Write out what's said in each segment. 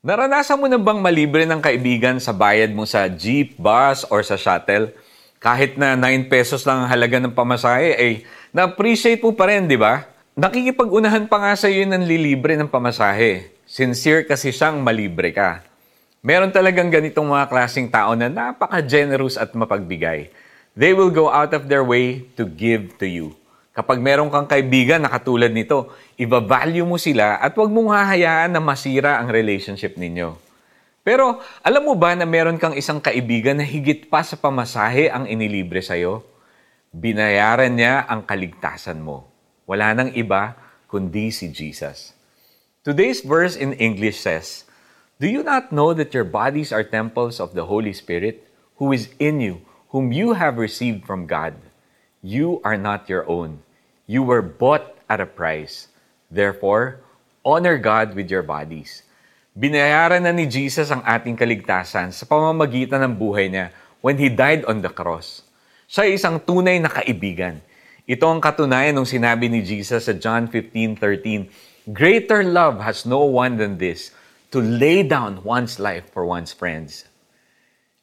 Naranasan mo na bang malibre ng kaibigan sa bayad mo sa jeep, bus, or sa shuttle? Kahit na 9 pesos lang ang halaga ng pamasahe, eh, na-appreciate mo pa rin, di ba? Nakikipag-unahan pa nga sa iyo ng lilibre ng pamasahe. Sincere kasi siyang malibre ka. Meron talagang ganitong mga klaseng tao na napaka-generous at mapagbigay. They will go out of their way to give to you. Kapag meron kang kaibigan na katulad nito, iba-value mo sila at huwag mong hahayaan na masira ang relationship ninyo. Pero alam mo ba na meron kang isang kaibigan na higit pa sa pamasahe ang inilibre sa'yo? Binayaran niya ang kaligtasan mo. Wala nang iba kundi si Jesus. Today's verse in English says, Do you not know that your bodies are temples of the Holy Spirit, who is in you, whom you have received from God? You are not your own. You were bought at a price. Therefore, honor God with your bodies. Binayaran na ni Jesus ang ating kaligtasan sa pamamagitan ng buhay niya when He died on the cross. Siya ay isang tunay na kaibigan. Ito ang katunayan ng sinabi ni Jesus sa John 15:13. Greater love has no one than this, to lay down one's life for one's friends.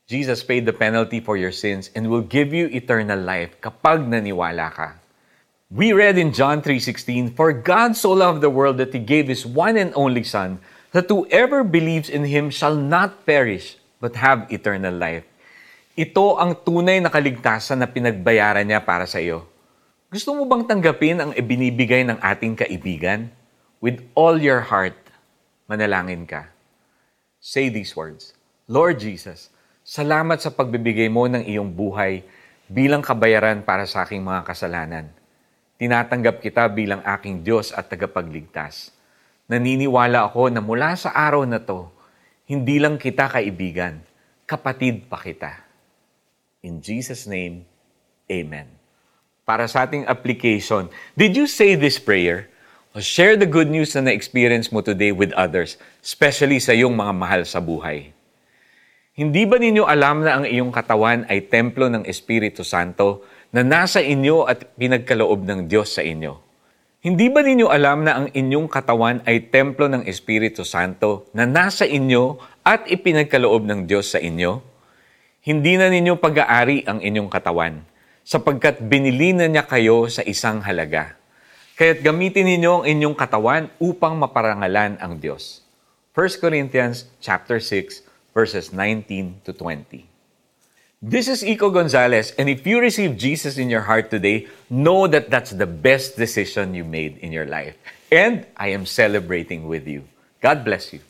Jesus paid the penalty for your sins and will give you eternal life kapag naniwala ka. We read in John 3:16, "For God so loved the world that he gave his one and only son, that whoever believes in him shall not perish but have eternal life." Ito ang tunay na kaligtasan na pinagbayaran niya para sa iyo. Gusto mo bang tanggapin ang ibinibigay ng ating kaibigan? With all your heart, manalangin ka. Say these words, Lord Jesus, Salamat sa pagbibigay mo ng iyong buhay bilang kabayaran para sa aking mga kasalanan. Tinatanggap kita bilang aking Diyos at tagapagligtas. Naniniwala ako na mula sa araw na to, hindi lang kita kaibigan, kapatid pa kita. In Jesus' name, Amen. Para sa ating application, did you say this prayer? O share the good news na na-experience mo today with others, especially sa iyong mga mahal sa buhay. Hindi ba ninyo alam na ang iyong katawan ay templo ng Espiritu Santo na nasa inyo at pinagkaloob ng Diyos sa inyo? Hindi ba ninyo alam na ang inyong katawan ay templo ng Espiritu Santo na nasa inyo at ipinagkaloob ng Diyos sa inyo? Hindi na ninyo pag-aari ang inyong katawan, sapagkat binili na niya kayo sa isang halaga. Kaya't gamitin ninyo ang inyong katawan upang maparangalan ang Diyos. 1 Corinthians chapter 6 verses 19 to 20. This is Iko Gonzalez, and if you receive Jesus in your heart today, know that that's the best decision you made in your life. And I am celebrating with you. God bless you.